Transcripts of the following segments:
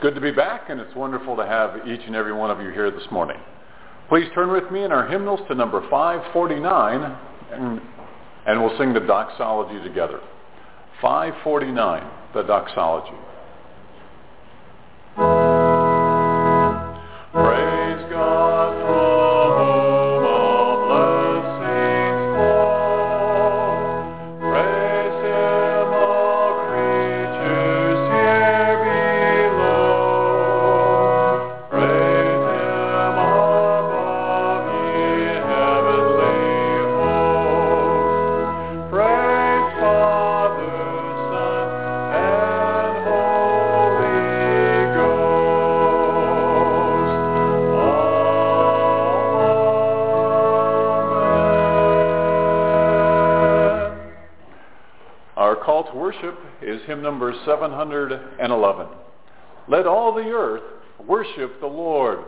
good. To be back, and it's wonderful to have each and every one of you here this morning. Please turn with me in our hymnals to number 549, and, and we'll sing the doxology together. 549, the doxology. Call to worship is hymn number 711. Let all the earth worship the Lord.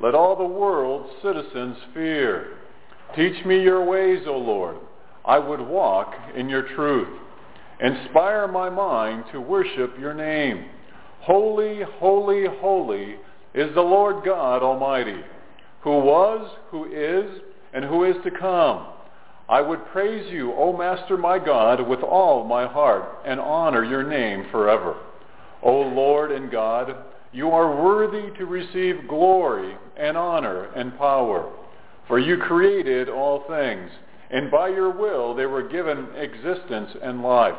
Let all the world's citizens fear. Teach me your ways, O Lord. I would walk in your truth. Inspire my mind to worship your name. Holy, holy, holy is the Lord God Almighty, who was, who is, and who is to come. I would praise you, O Master my God, with all my heart, and honor your name forever. O Lord and God, you are worthy to receive glory and honor and power. For you created all things, and by your will they were given existence and life.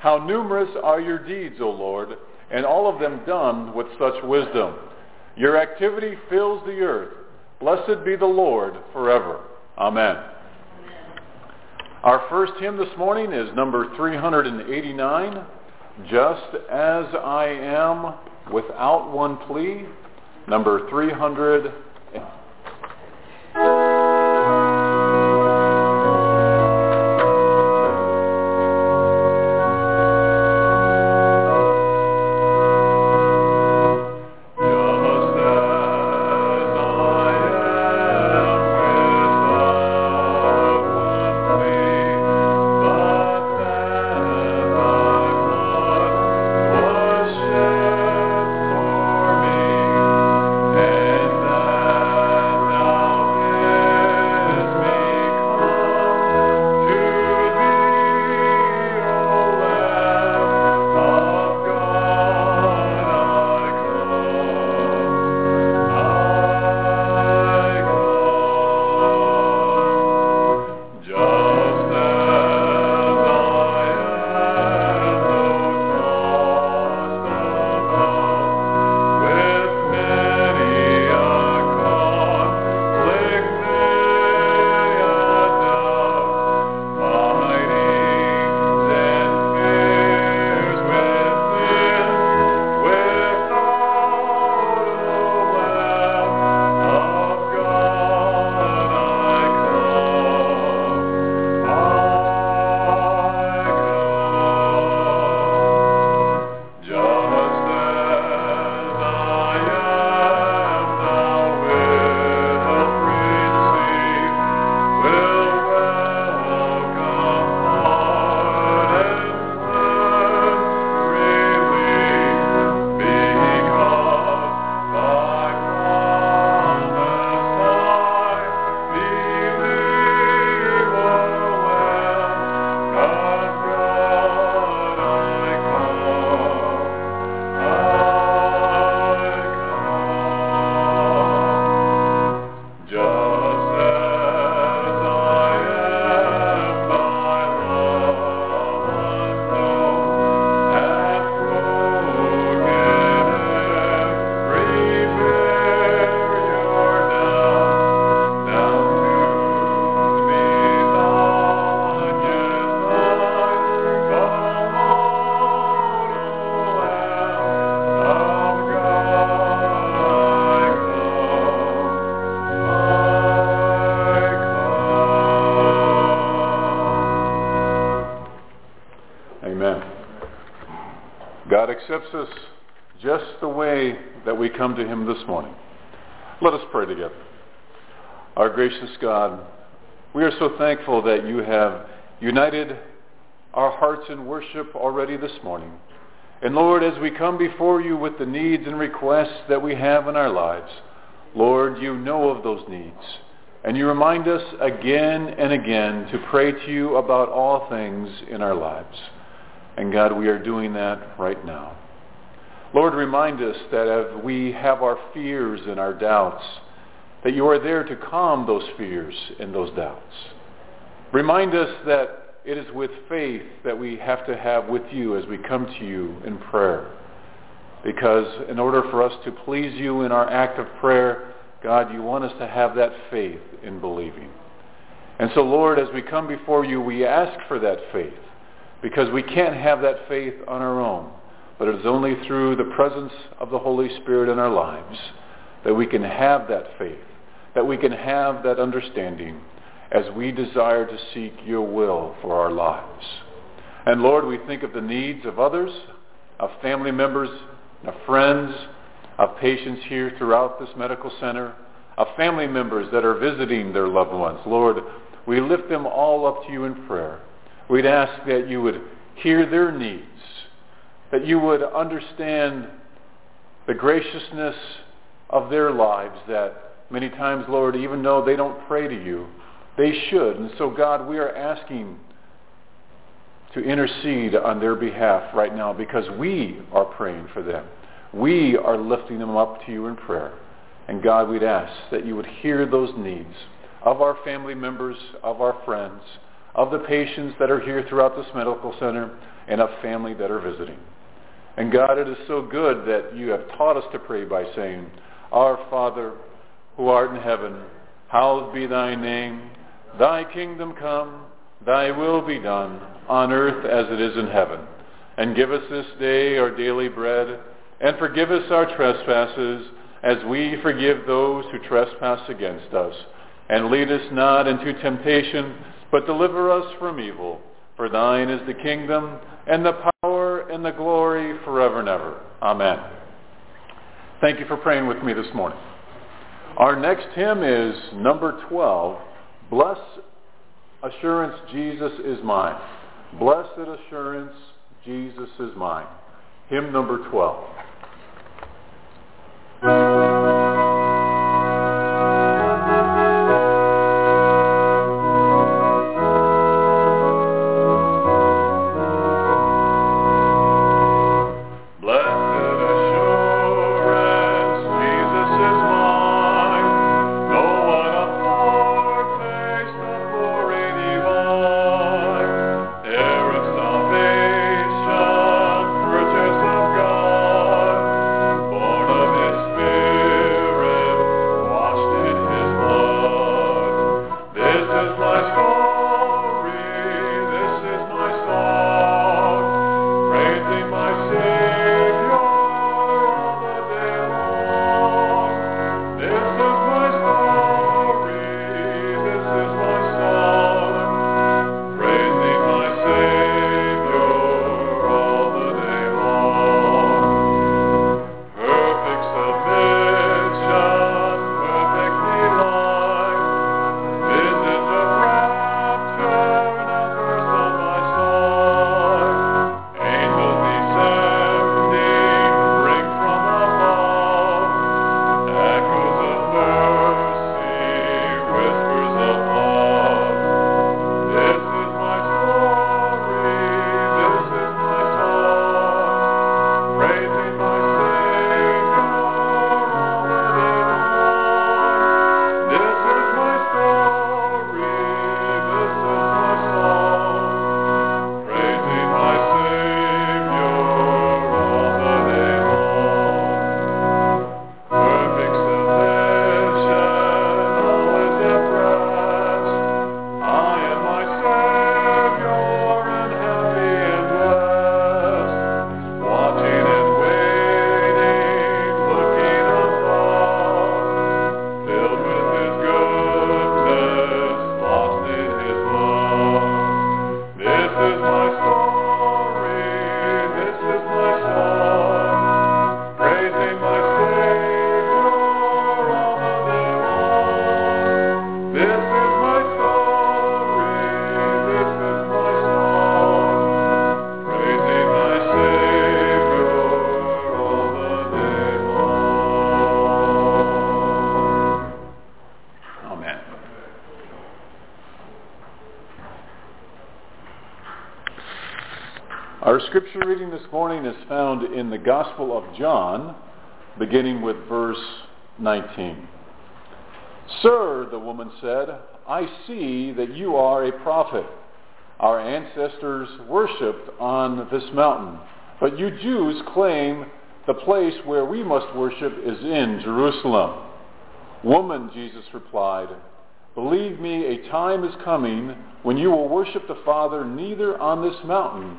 How numerous are your deeds, O Lord, and all of them done with such wisdom. Your activity fills the earth. Blessed be the Lord forever. Amen. Our first hymn this morning is number 389, Just As I Am, Without One Plea, number 300. Us just the way that we come to him this morning. Let us pray together. Our gracious God, we are so thankful that you have united our hearts in worship already this morning. And Lord, as we come before you with the needs and requests that we have in our lives, Lord, you know of those needs. And you remind us again and again to pray to you about all things in our lives. And God, we are doing that right now. Lord, remind us that as we have our fears and our doubts, that you are there to calm those fears and those doubts. Remind us that it is with faith that we have to have with you as we come to you in prayer. Because in order for us to please you in our act of prayer, God, you want us to have that faith in believing. And so, Lord, as we come before you, we ask for that faith because we can't have that faith on our own. But it is only through the presence of the Holy Spirit in our lives that we can have that faith, that we can have that understanding as we desire to seek your will for our lives. And Lord, we think of the needs of others, of family members, of friends, of patients here throughout this medical center, of family members that are visiting their loved ones. Lord, we lift them all up to you in prayer. We'd ask that you would hear their needs, that you would understand the graciousness of their lives that many times, Lord, even though they don't pray to you, they should. And so, God, we are asking to intercede on their behalf right now because we are praying for them. We are lifting them up to you in prayer. And God, we'd ask that you would hear those needs of our family members, of our friends, of the patients that are here throughout this medical center, and of family that are visiting. And God, it is so good that you have taught us to pray by saying, Our Father, who art in heaven, hallowed be thy name. Thy kingdom come, thy will be done, on earth as it is in heaven. And give us this day our daily bread, and forgive us our trespasses, as we forgive those who trespass against us. And lead us not into temptation, but deliver us from evil. For thine is the kingdom, and the power, and the glory forever and ever. Amen. Thank you for praying with me this morning. Our next hymn is number 12, Blessed Assurance, Jesus is mine. Blessed Assurance, Jesus is mine. Hymn number 12. Scripture reading this morning is found in the Gospel of John, beginning with verse 19. Sir, the woman said, I see that you are a prophet. Our ancestors worshipped on this mountain, but you Jews claim the place where we must worship is in Jerusalem. Woman, Jesus replied, Believe me, a time is coming when you will worship the Father neither on this mountain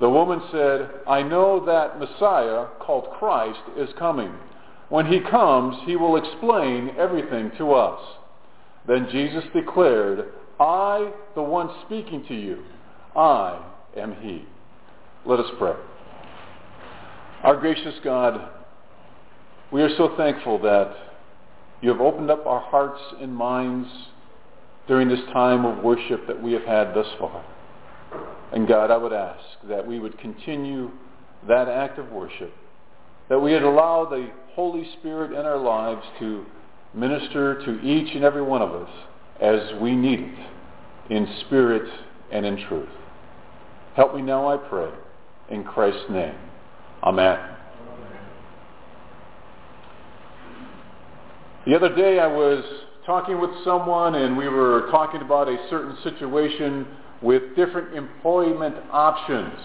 The woman said, I know that Messiah, called Christ, is coming. When he comes, he will explain everything to us. Then Jesus declared, I, the one speaking to you, I am he. Let us pray. Our gracious God, we are so thankful that you have opened up our hearts and minds during this time of worship that we have had thus far. And God, I would ask that we would continue that act of worship, that we would allow the Holy Spirit in our lives to minister to each and every one of us as we need it, in spirit and in truth. Help me now, I pray, in Christ's name. Amen. The other day I was talking with someone and we were talking about a certain situation with different employment options.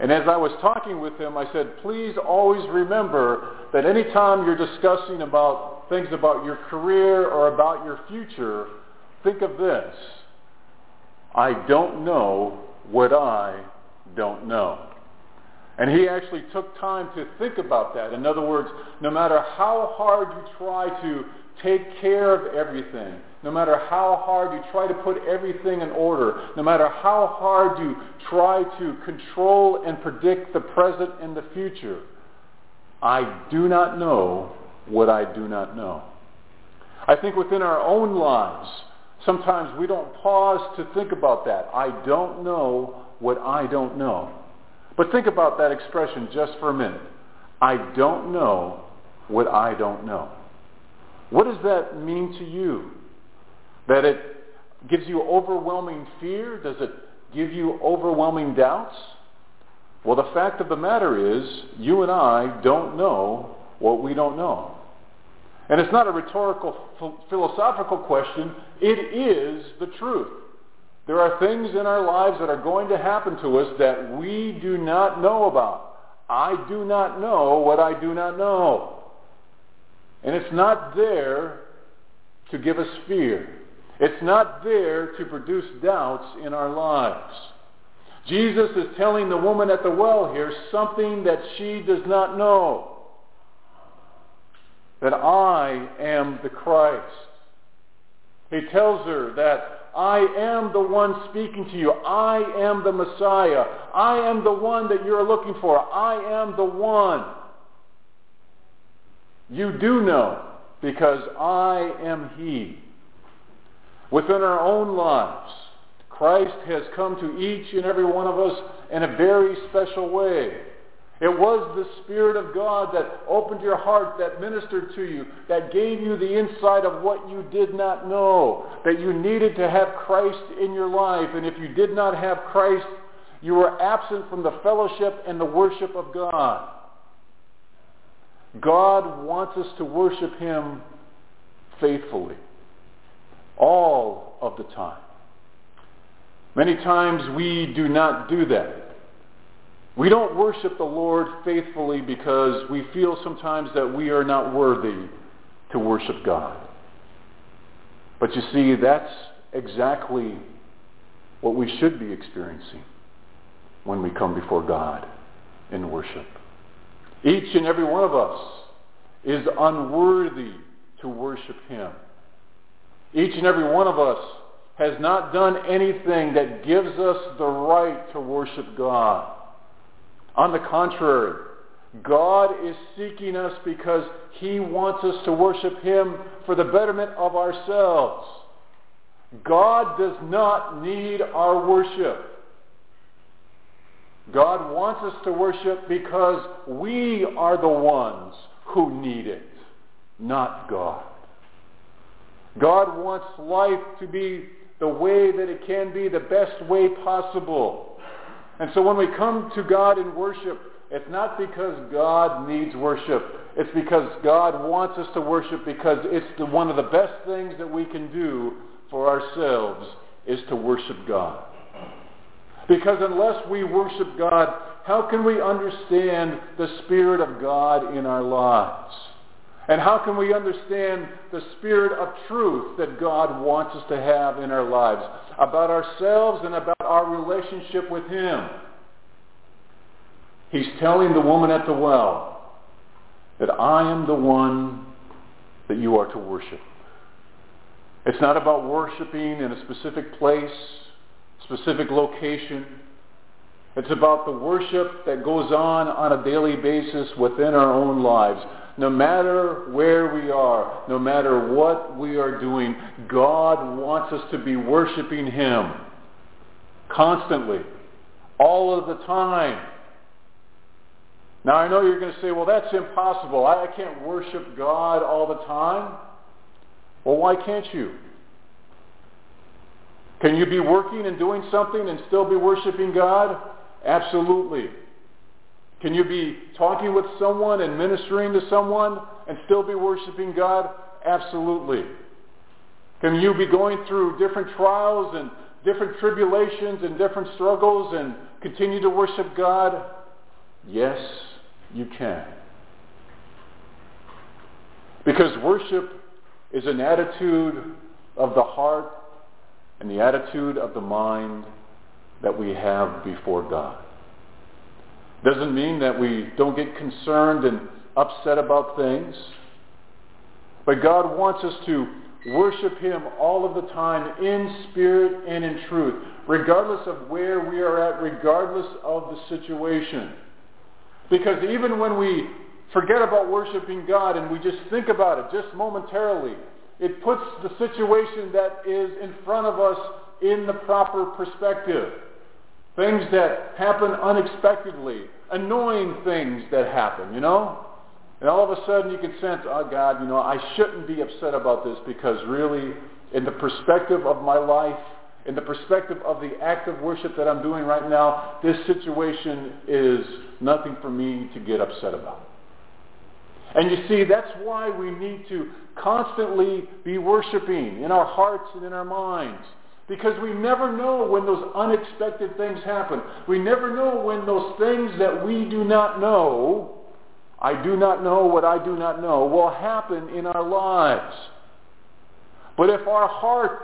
And as I was talking with him, I said, please always remember that anytime you're discussing about things about your career or about your future, think of this. I don't know what I don't know. And he actually took time to think about that. In other words, no matter how hard you try to take care of everything, no matter how hard you try to put everything in order, no matter how hard you try to control and predict the present and the future, I do not know what I do not know. I think within our own lives, sometimes we don't pause to think about that. I don't know what I don't know. But think about that expression just for a minute. I don't know what I don't know. What does that mean to you? That it gives you overwhelming fear? Does it give you overwhelming doubts? Well, the fact of the matter is, you and I don't know what we don't know. And it's not a rhetorical, philosophical question. It is the truth. There are things in our lives that are going to happen to us that we do not know about. I do not know what I do not know. And it's not there to give us fear. It's not there to produce doubts in our lives. Jesus is telling the woman at the well here something that she does not know. That I am the Christ. He tells her that I am the one speaking to you. I am the Messiah. I am the one that you're looking for. I am the one. You do know because I am he. Within our own lives, Christ has come to each and every one of us in a very special way. It was the Spirit of God that opened your heart, that ministered to you, that gave you the insight of what you did not know, that you needed to have Christ in your life. And if you did not have Christ, you were absent from the fellowship and the worship of God. God wants us to worship him faithfully all of the time. Many times we do not do that. We don't worship the Lord faithfully because we feel sometimes that we are not worthy to worship God. But you see, that's exactly what we should be experiencing when we come before God in worship. Each and every one of us is unworthy to worship him. Each and every one of us has not done anything that gives us the right to worship God. On the contrary, God is seeking us because he wants us to worship him for the betterment of ourselves. God does not need our worship. God wants us to worship because we are the ones who need it, not God. God wants life to be the way that it can be, the best way possible. And so when we come to God in worship, it's not because God needs worship. It's because God wants us to worship because it's the, one of the best things that we can do for ourselves is to worship God. Because unless we worship God, how can we understand the Spirit of God in our lives? And how can we understand the spirit of truth that God wants us to have in our lives about ourselves and about our relationship with Him? He's telling the woman at the well that I am the one that you are to worship. It's not about worshiping in a specific place, specific location. It's about the worship that goes on on a daily basis within our own lives no matter where we are, no matter what we are doing, God wants us to be worshiping Him constantly, all of the time. Now I know you're going to say, well, that's impossible. I, can't worship God all the time. Well, why can't you? Can you be working and doing something and still be worshiping God? Absolutely. Can you be talking with someone and ministering to someone and still be worshiping God? Absolutely. Can you be going through different trials and different tribulations and different struggles and continue to worship God? Yes, you can. Because worship is an attitude of the heart and the attitude of the mind that we have before God. Doesn't mean that we don't get concerned and upset about things. But God wants us to worship him all of the time in spirit and in truth, regardless of where we are at, regardless of the situation. Because even when we forget about worshiping God and we just think about it just momentarily, it puts the situation that is in front of us in the proper perspective. Things that happen unexpectedly, annoying things that happen, you know? And all of a sudden you can sense, oh God, you know, I shouldn't be upset about this because really, in the perspective of my life, in the perspective of the act of worship that I'm doing right now, this situation is nothing for me to get upset about. And you see, that's why we need to constantly be worshiping in our hearts and in our minds. Because we never know when those unexpected things happen. We never know when those things that we do not know, I do not know what I do not know, will happen in our lives. But if our heart,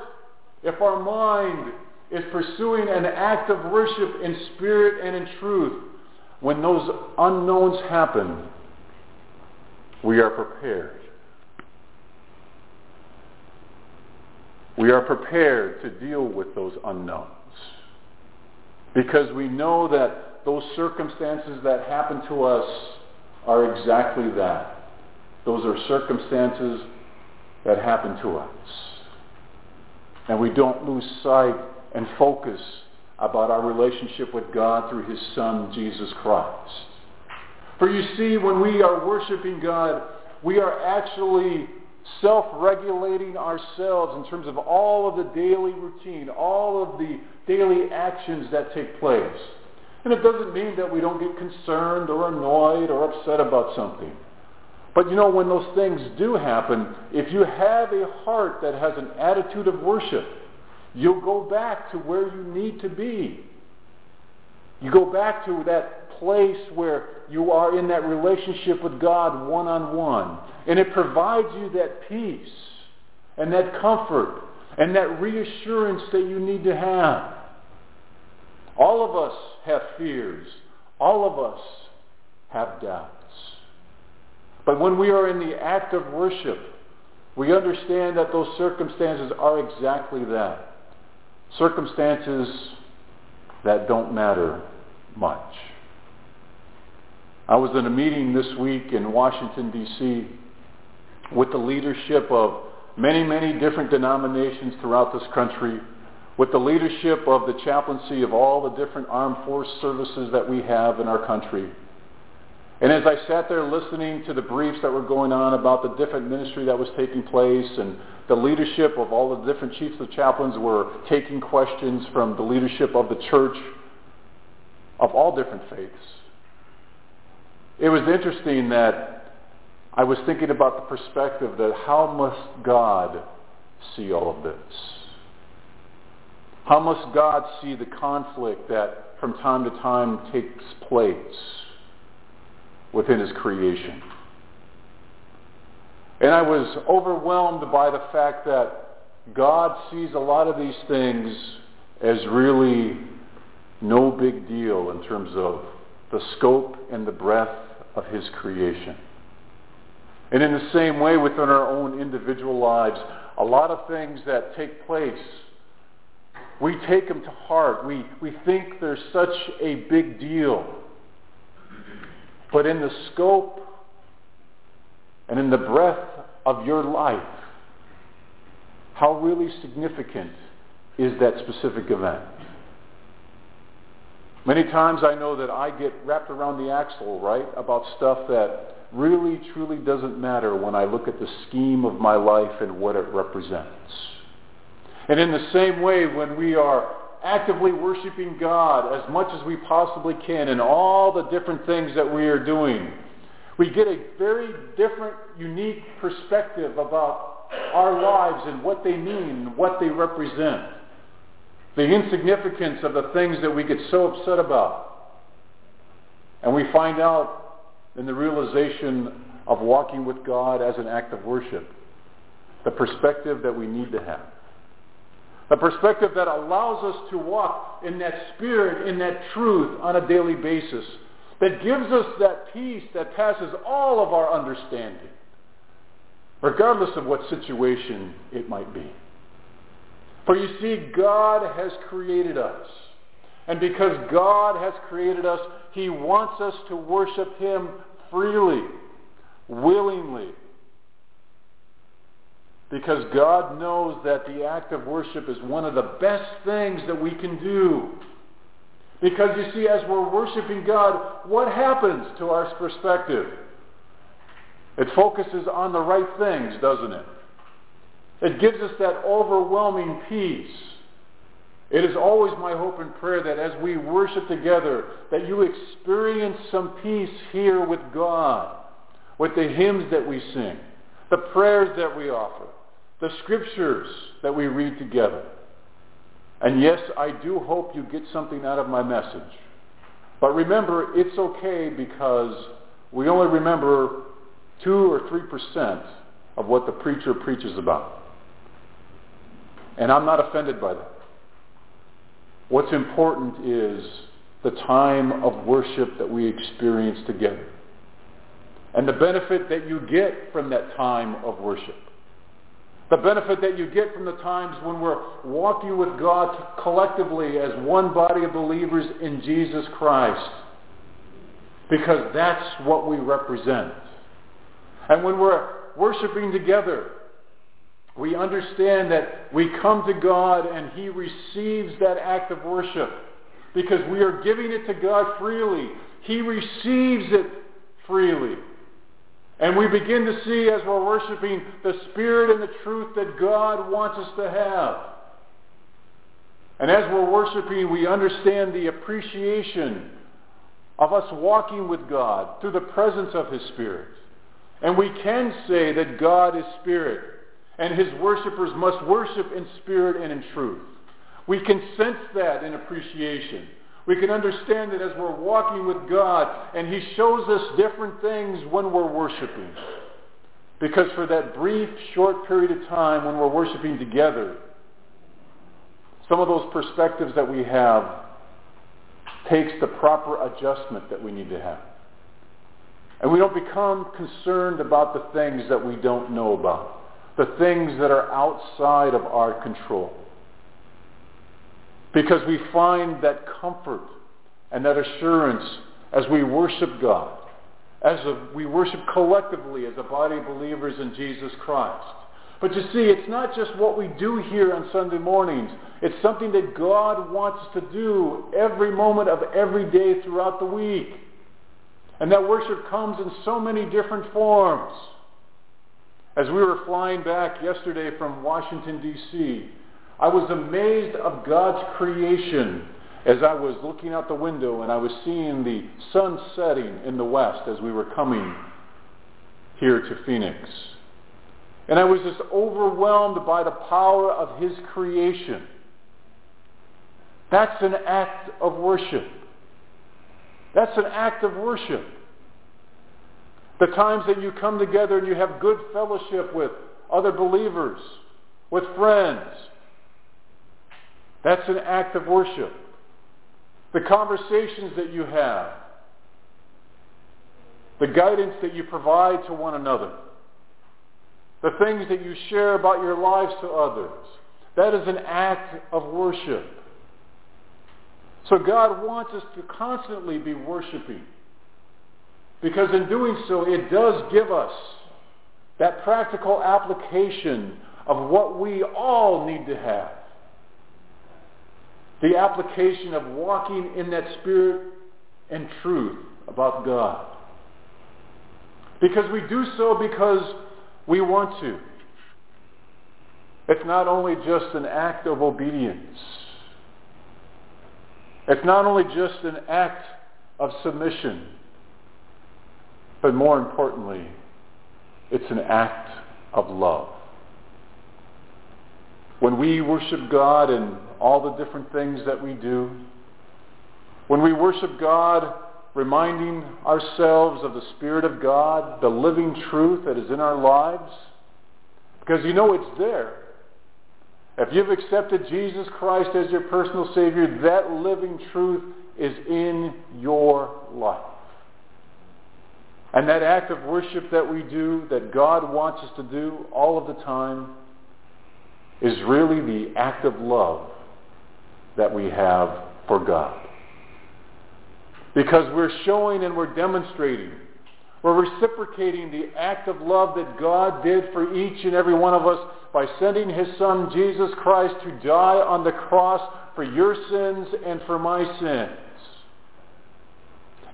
if our mind is pursuing an act of worship in spirit and in truth, when those unknowns happen, we are prepared. We are prepared to deal with those unknowns. Because we know that those circumstances that happen to us are exactly that. Those are circumstances that happen to us. And we don't lose sight and focus about our relationship with God through his Son, Jesus Christ. For you see, when we are worshiping God, we are actually self-regulating ourselves in terms of all of the daily routine, all of the daily actions that take place. And it doesn't mean that we don't get concerned or annoyed or upset about something. But you know, when those things do happen, if you have a heart that has an attitude of worship, you'll go back to where you need to be. You go back to that place where you are in that relationship with God one-on-one. And it provides you that peace and that comfort and that reassurance that you need to have. All of us have fears. All of us have doubts. But when we are in the act of worship, we understand that those circumstances are exactly that. Circumstances that don't matter much. I was in a meeting this week in Washington, D.C. with the leadership of many, many different denominations throughout this country, with the leadership of the chaplaincy of all the different armed force services that we have in our country. And as I sat there listening to the briefs that were going on about the different ministry that was taking place and the leadership of all the different chiefs of chaplains were taking questions from the leadership of the church of all different faiths. It was interesting that I was thinking about the perspective that how must God see all of this? How must God see the conflict that from time to time takes place within his creation? And I was overwhelmed by the fact that God sees a lot of these things as really no big deal in terms of the scope and the breadth of his creation. And in the same way within our own individual lives, a lot of things that take place, we take them to heart. We, we think they're such a big deal. But in the scope and in the breadth of your life, how really significant is that specific event? Many times I know that I get wrapped around the axle, right, about stuff that really, truly doesn't matter when I look at the scheme of my life and what it represents. And in the same way, when we are actively worshiping God as much as we possibly can in all the different things that we are doing, we get a very different, unique perspective about our lives and what they mean, what they represent. The insignificance of the things that we get so upset about. And we find out in the realization of walking with God as an act of worship, the perspective that we need to have. A perspective that allows us to walk in that spirit, in that truth on a daily basis. That gives us that peace that passes all of our understanding. Regardless of what situation it might be. For you see, God has created us. And because God has created us, he wants us to worship him freely, willingly. Because God knows that the act of worship is one of the best things that we can do. Because you see, as we're worshiping God, what happens to our perspective? It focuses on the right things, doesn't it? It gives us that overwhelming peace. It is always my hope and prayer that as we worship together, that you experience some peace here with God, with the hymns that we sing, the prayers that we offer, the scriptures that we read together. And yes, I do hope you get something out of my message. But remember, it's okay because we only remember 2 or 3% of what the preacher preaches about. And I'm not offended by that. What's important is the time of worship that we experience together. And the benefit that you get from that time of worship. The benefit that you get from the times when we're walking with God collectively as one body of believers in Jesus Christ. Because that's what we represent. And when we're worshiping together, we understand that we come to God and he receives that act of worship because we are giving it to God freely. He receives it freely. And we begin to see as we're worshiping the spirit and the truth that God wants us to have. And as we're worshiping, we understand the appreciation of us walking with God through the presence of his spirit. And we can say that God is spirit and his worshipers must worship in spirit and in truth. We can sense that in appreciation. We can understand it as we're walking with God and he shows us different things when we're worshiping. Because for that brief, short period of time when we're worshiping together, some of those perspectives that we have takes the proper adjustment that we need to have. And we don't become concerned about the things that we don't know about the things that are outside of our control. Because we find that comfort and that assurance as we worship God as a, we worship collectively as a body of believers in Jesus Christ. But you see, it's not just what we do here on Sunday mornings. It's something that God wants us to do every moment of every day throughout the week. And that worship comes in so many different forms. As we were flying back yesterday from Washington, D.C., I was amazed of God's creation as I was looking out the window and I was seeing the sun setting in the west as we were coming here to Phoenix. And I was just overwhelmed by the power of his creation. That's an act of worship. That's an act of worship. The times that you come together and you have good fellowship with other believers, with friends, that's an act of worship the conversations that you have, the guidance that you provide to one another, the things that you share about your lives to others. That is an act of worship. So God wants us to constantly be worshiping. Because in doing so, it does give us that practical application of what we all need to have the application of walking in that spirit and truth about God. Because we do so because we want to. It's not only just an act of obedience. It's not only just an act of submission. But more importantly, it's an act of love. When we worship God in all the different things that we do, when we worship God, reminding ourselves of the Spirit of God, the living truth that is in our lives, because you know it's there. If you've accepted Jesus Christ as your personal Savior, that living truth is in your life. And that act of worship that we do, that God wants us to do all of the time, is really the act of love that we have for God. Because we're showing and we're demonstrating, we're reciprocating the act of love that God did for each and every one of us by sending his son Jesus Christ to die on the cross for your sins and for my sins.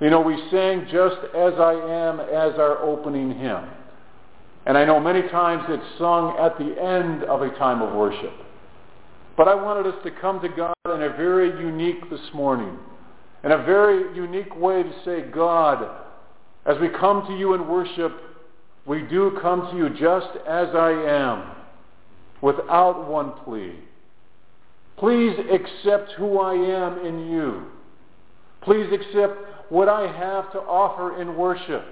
You know, we sang Just As I Am as our opening hymn. And I know many times it's sung at the end of a time of worship. But I wanted us to come to God in a very unique this morning, in a very unique way to say, God, as we come to you in worship, we do come to you just as I am, without one plea. Please accept who I am in you. Please accept what I have to offer in worship.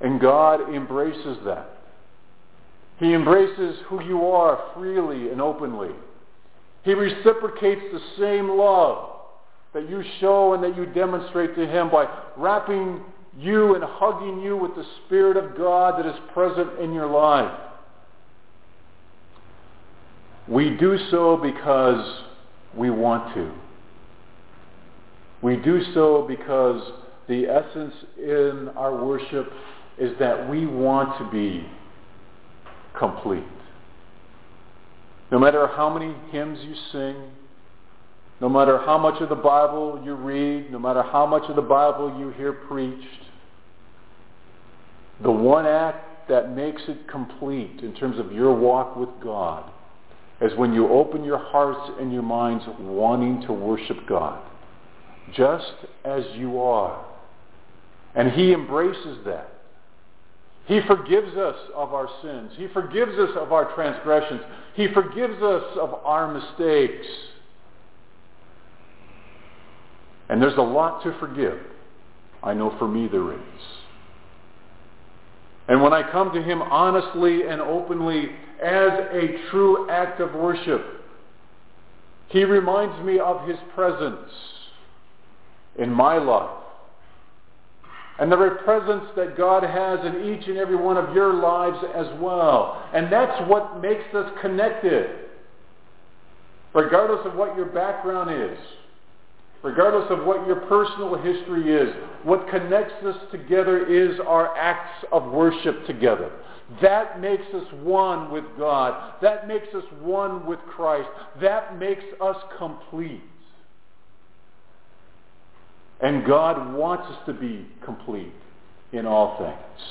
And God embraces that. He embraces who you are freely and openly. He reciprocates the same love that you show and that you demonstrate to him by wrapping you and hugging you with the Spirit of God that is present in your life. We do so because we want to. We do so because the essence in our worship is that we want to be complete. No matter how many hymns you sing, no matter how much of the Bible you read, no matter how much of the Bible you hear preached, the one act that makes it complete in terms of your walk with God is when you open your hearts and your minds wanting to worship God, just as you are. And he embraces that. He forgives us of our sins. He forgives us of our transgressions. He forgives us of our mistakes. And there's a lot to forgive. I know for me there is. And when I come to him honestly and openly as a true act of worship, he reminds me of his presence in my life and the presence that God has in each and every one of your lives as well. And that's what makes us connected. Regardless of what your background is. regardless of what your personal history is, what connects us together is our acts of worship together. That makes us one with God. That makes us one with Christ. That makes us complete. And God wants us to be complete in all things.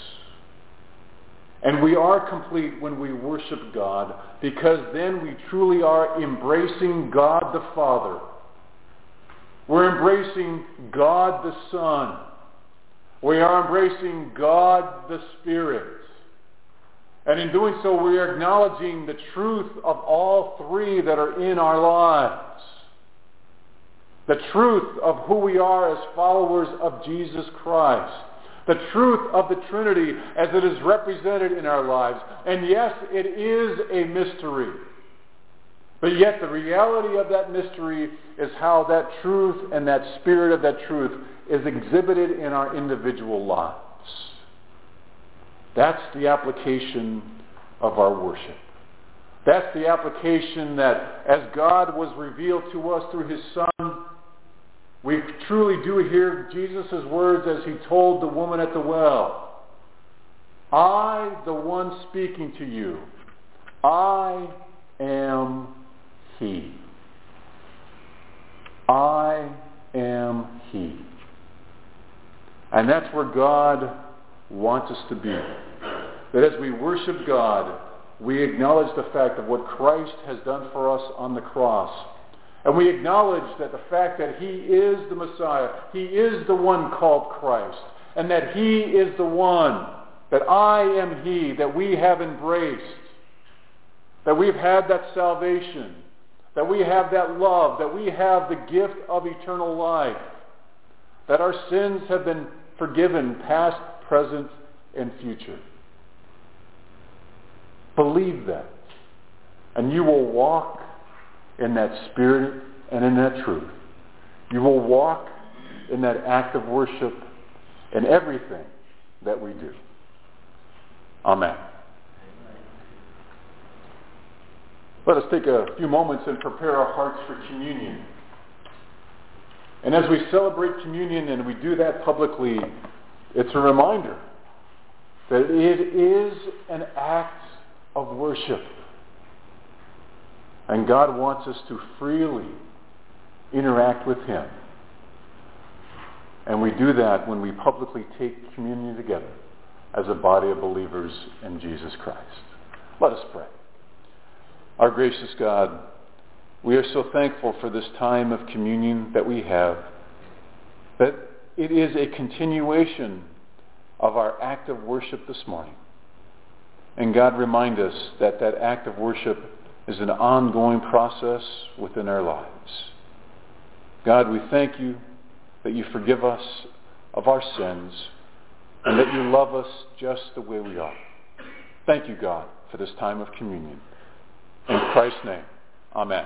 And we are complete when we worship God because then we truly are embracing God the Father. We're embracing God the Son. We are embracing God the Spirit. And in doing so, we are acknowledging the truth of all three that are in our lives. The truth of who we are as followers of Jesus Christ. The truth of the Trinity as it is represented in our lives. And yes, it is a mystery. But yet the reality of that mystery is how that truth and that spirit of that truth is exhibited in our individual lives. That's the application of our worship. That's the application that as God was revealed to us through his Son, we truly do hear Jesus' words as he told the woman at the well. I, the one speaking to you, I am he. I am he. And that's where God wants us to be. That as we worship God, we acknowledge the fact of what Christ has done for us on the cross. And we acknowledge that the fact that he is the Messiah, he is the one called Christ, and that he is the one, that I am he, that we have embraced, that we've had that salvation, that we have that love, that we have the gift of eternal life, that our sins have been forgiven, past, present, and future. Believe that. And you will walk in that spirit and in that truth. You will walk in that act of worship in everything that we do. Amen. Let us take a few moments and prepare our hearts for communion. And as we celebrate communion and we do that publicly, it's a reminder that it is an act of worship. And God wants us to freely interact with Him. And we do that when we publicly take communion together as a body of believers in Jesus Christ. Let us pray. Our gracious God, we are so thankful for this time of communion that we have, that it is a continuation of our act of worship this morning. And God, remind us that that act of worship is an ongoing process within our lives. God, we thank you that you forgive us of our sins and that you love us just the way we are. Thank you, God, for this time of communion. In Christ's name, amen.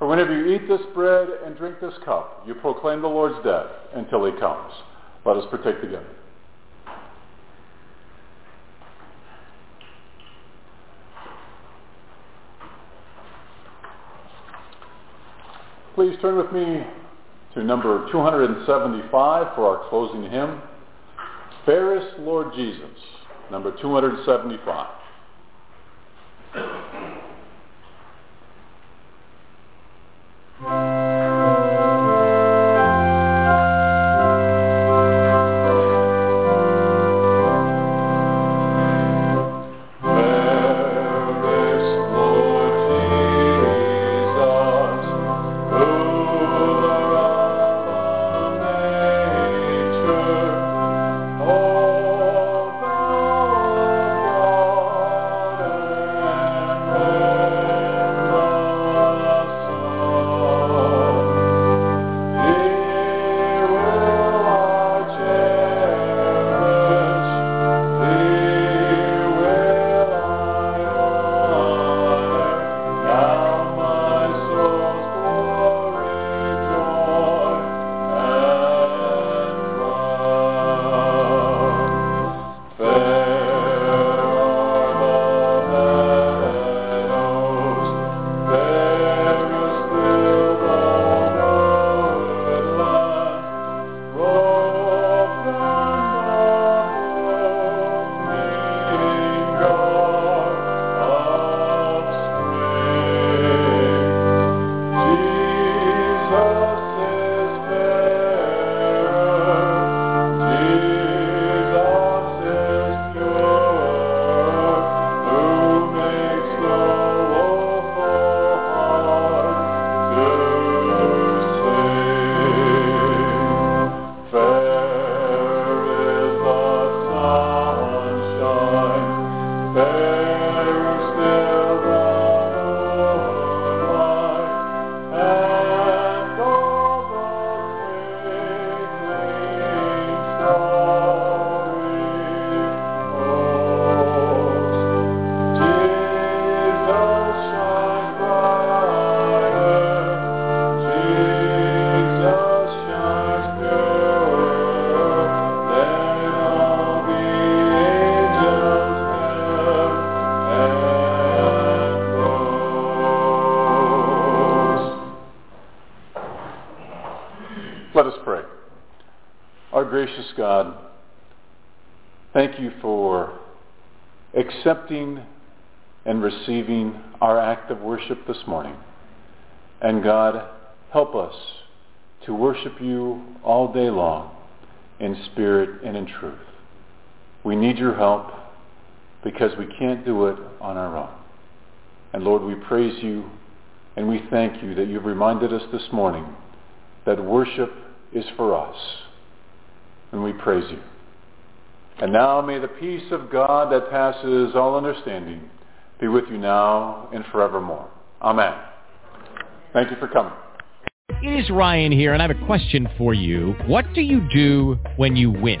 For whenever you eat this bread and drink this cup, you proclaim the Lord's death until he comes. Let us partake together. Please turn with me to number 275 for our closing hymn. Fairest Lord Jesus, number 275. Accepting and receiving our act of worship this morning. And God, help us to worship you all day long in spirit and in truth. We need your help because we can't do it on our own. And Lord, we praise you and we thank you that you've reminded us this morning that worship is for us. And we praise you. And now may the peace of God that passes all understanding be with you now and forevermore. Amen. Thank you for coming. It is Ryan here, and I have a question for you. What do you do when you win?